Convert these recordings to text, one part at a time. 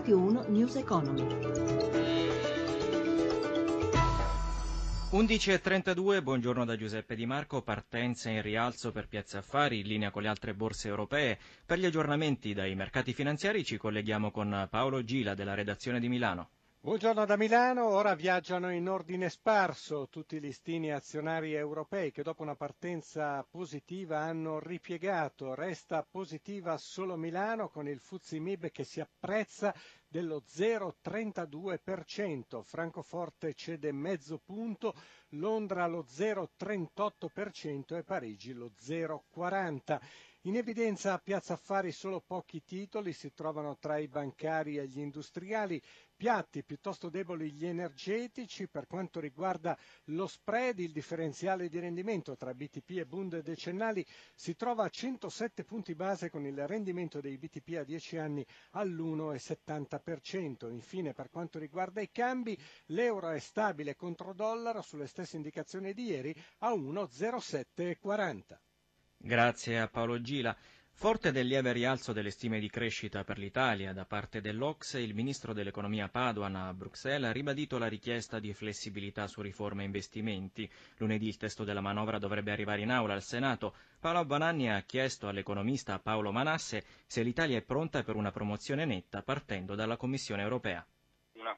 Radio 1 News Economy. 11.32, buongiorno da Giuseppe Di Marco, partenza in rialzo per Piazza Affari, in linea con le altre borse europee. Per gli aggiornamenti dai mercati finanziari ci colleghiamo con Paolo Gila della redazione di Milano. Buongiorno da Milano, ora viaggiano in ordine sparso tutti i listini azionari europei che dopo una partenza positiva hanno ripiegato. Resta positiva solo Milano con il Fuzzi Mib che si apprezza dello 0,32%, Francoforte cede mezzo punto, Londra lo 0,38% e Parigi lo 0,40%. In evidenza a Piazza Affari solo pochi titoli, si trovano tra i bancari e gli industriali, piatti piuttosto deboli gli energetici, per quanto riguarda lo spread, il differenziale di rendimento tra BTP e Bund decennali si trova a 107 punti base con il rendimento dei BTP a 10 anni all'1,70%. Infine per quanto riguarda i cambi, l'euro è stabile contro dollaro sulle stesse indicazioni di ieri a 1,0740. Grazie a Paolo Gila. Forte del lieve rialzo delle stime di crescita per l'Italia da parte dell'Ocse, il ministro dell'economia Padoan a Bruxelles ha ribadito la richiesta di flessibilità su riforme e investimenti. Lunedì il testo della manovra dovrebbe arrivare in aula al Senato. Paolo Bonanni ha chiesto all'economista Paolo Manasse se l'Italia è pronta per una promozione netta partendo dalla Commissione europea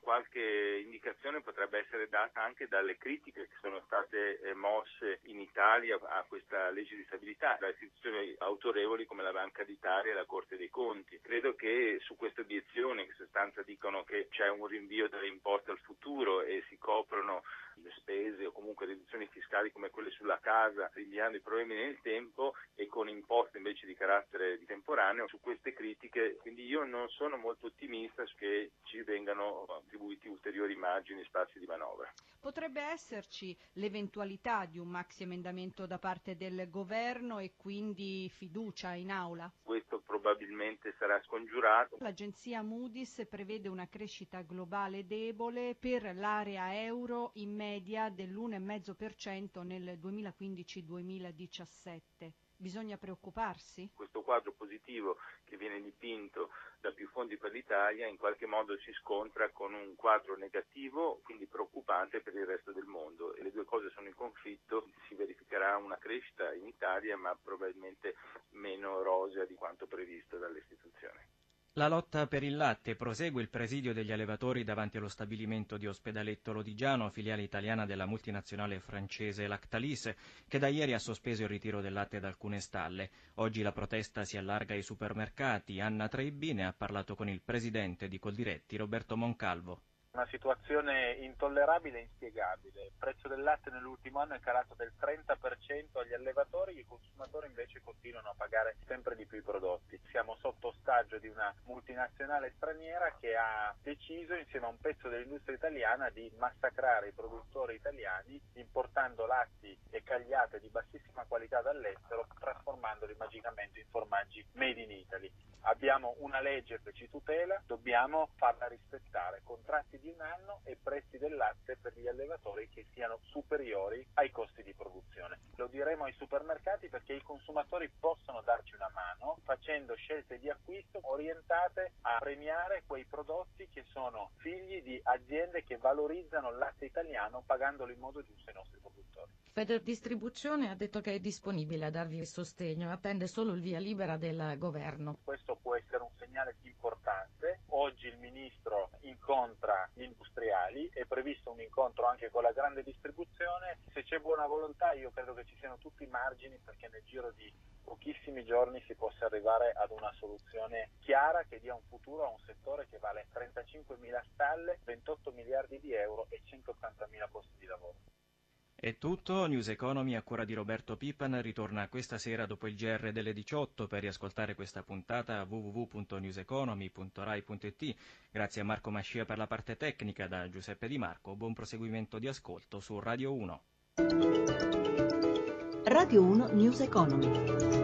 qualche indicazione potrebbe essere data anche dalle critiche che sono state eh, mosse in Italia a questa legge di stabilità da istituzioni autorevoli come la Banca d'Italia e la Corte dei Conti. Credo che su queste obiezioni, che in sostanza dicono che c'è un rinvio delle imposte al futuro e si coprono le spese o comunque riduzioni fiscali come quelle sulla casa, rinviando i problemi nel tempo con imposte invece di carattere temporaneo, su queste critiche, quindi io non sono molto ottimista che ci vengano attribuiti ulteriori margini e spazi di manovra. Potrebbe esserci l'eventualità di un maxi emendamento da parte del governo e quindi fiducia in aula? Questo probabilmente sarà scongiurato. L'agenzia Moody's prevede una crescita globale debole per l'area euro in media dell'1,5% nel 2015-2017. Bisogna preoccuparsi? Questo quadro positivo che viene dipinto da più fondi per l'Italia in qualche modo si scontra con un quadro negativo, quindi preoccupante per il resto del mondo e le due cose sono in conflitto, si verificherà una crescita in Italia ma probabilmente meno rosea di quanto previsto dalle istituzioni. La lotta per il latte prosegue il presidio degli allevatori davanti allo stabilimento di Ospedaletto Lodigiano, filiale italiana della multinazionale francese Lactalis, che da ieri ha sospeso il ritiro del latte da alcune stalle. Oggi la protesta si allarga ai supermercati. Anna Treibbi ne ha parlato con il presidente di Coldiretti, Roberto Moncalvo. Una situazione intollerabile e inspiegabile. Il prezzo del latte nell'ultimo anno è calato del 30% agli allevatori, i consumatori invece continuano a pagare sempre di più i prodotti. Siamo sotto ostaggio di una multinazionale straniera che ha deciso insieme a un pezzo dell'industria italiana di massacrare i produttori italiani importando latti e cagliate di bassissima qualità dall'estero trasformandoli magicamente in formaggi made in Italy. Abbiamo una legge che ci tutela, dobbiamo farla rispettare. Contratti di un anno e prezzi del latte per gli allevatori che siano superiori ai costi di produzione. Lo diremo ai supermercati perché i consumatori possono darci una mano facendo scelte di acquisto orientate a premiare quei prodotti che sono figli di aziende che valorizzano il latte italiano pagandolo in modo giusto ai nostri produttori. Feder Distribuzione ha detto che è disponibile a darvi sostegno, attende solo il via libera del governo. Questo può essere un segnale importante. Oggi il ministro incontra gli industriali, è previsto un incontro anche con la grande distribuzione. Se c'è buona volontà io credo che ci siano tutti i margini perché nel giro di pochissimi giorni si possa arrivare ad una soluzione chiara che dia un futuro a un settore che vale 35 mila stalle, 28 miliardi di euro e 180 mila posti di lavoro. È tutto, News Economy a cura di Roberto Pippan ritorna questa sera dopo il GR delle 18 per riascoltare questa puntata www.newseconomy.rai.it. Grazie a Marco Mascia per la parte tecnica, da Giuseppe Di Marco, buon proseguimento di ascolto su Radio 1. Radio 1 News Economy.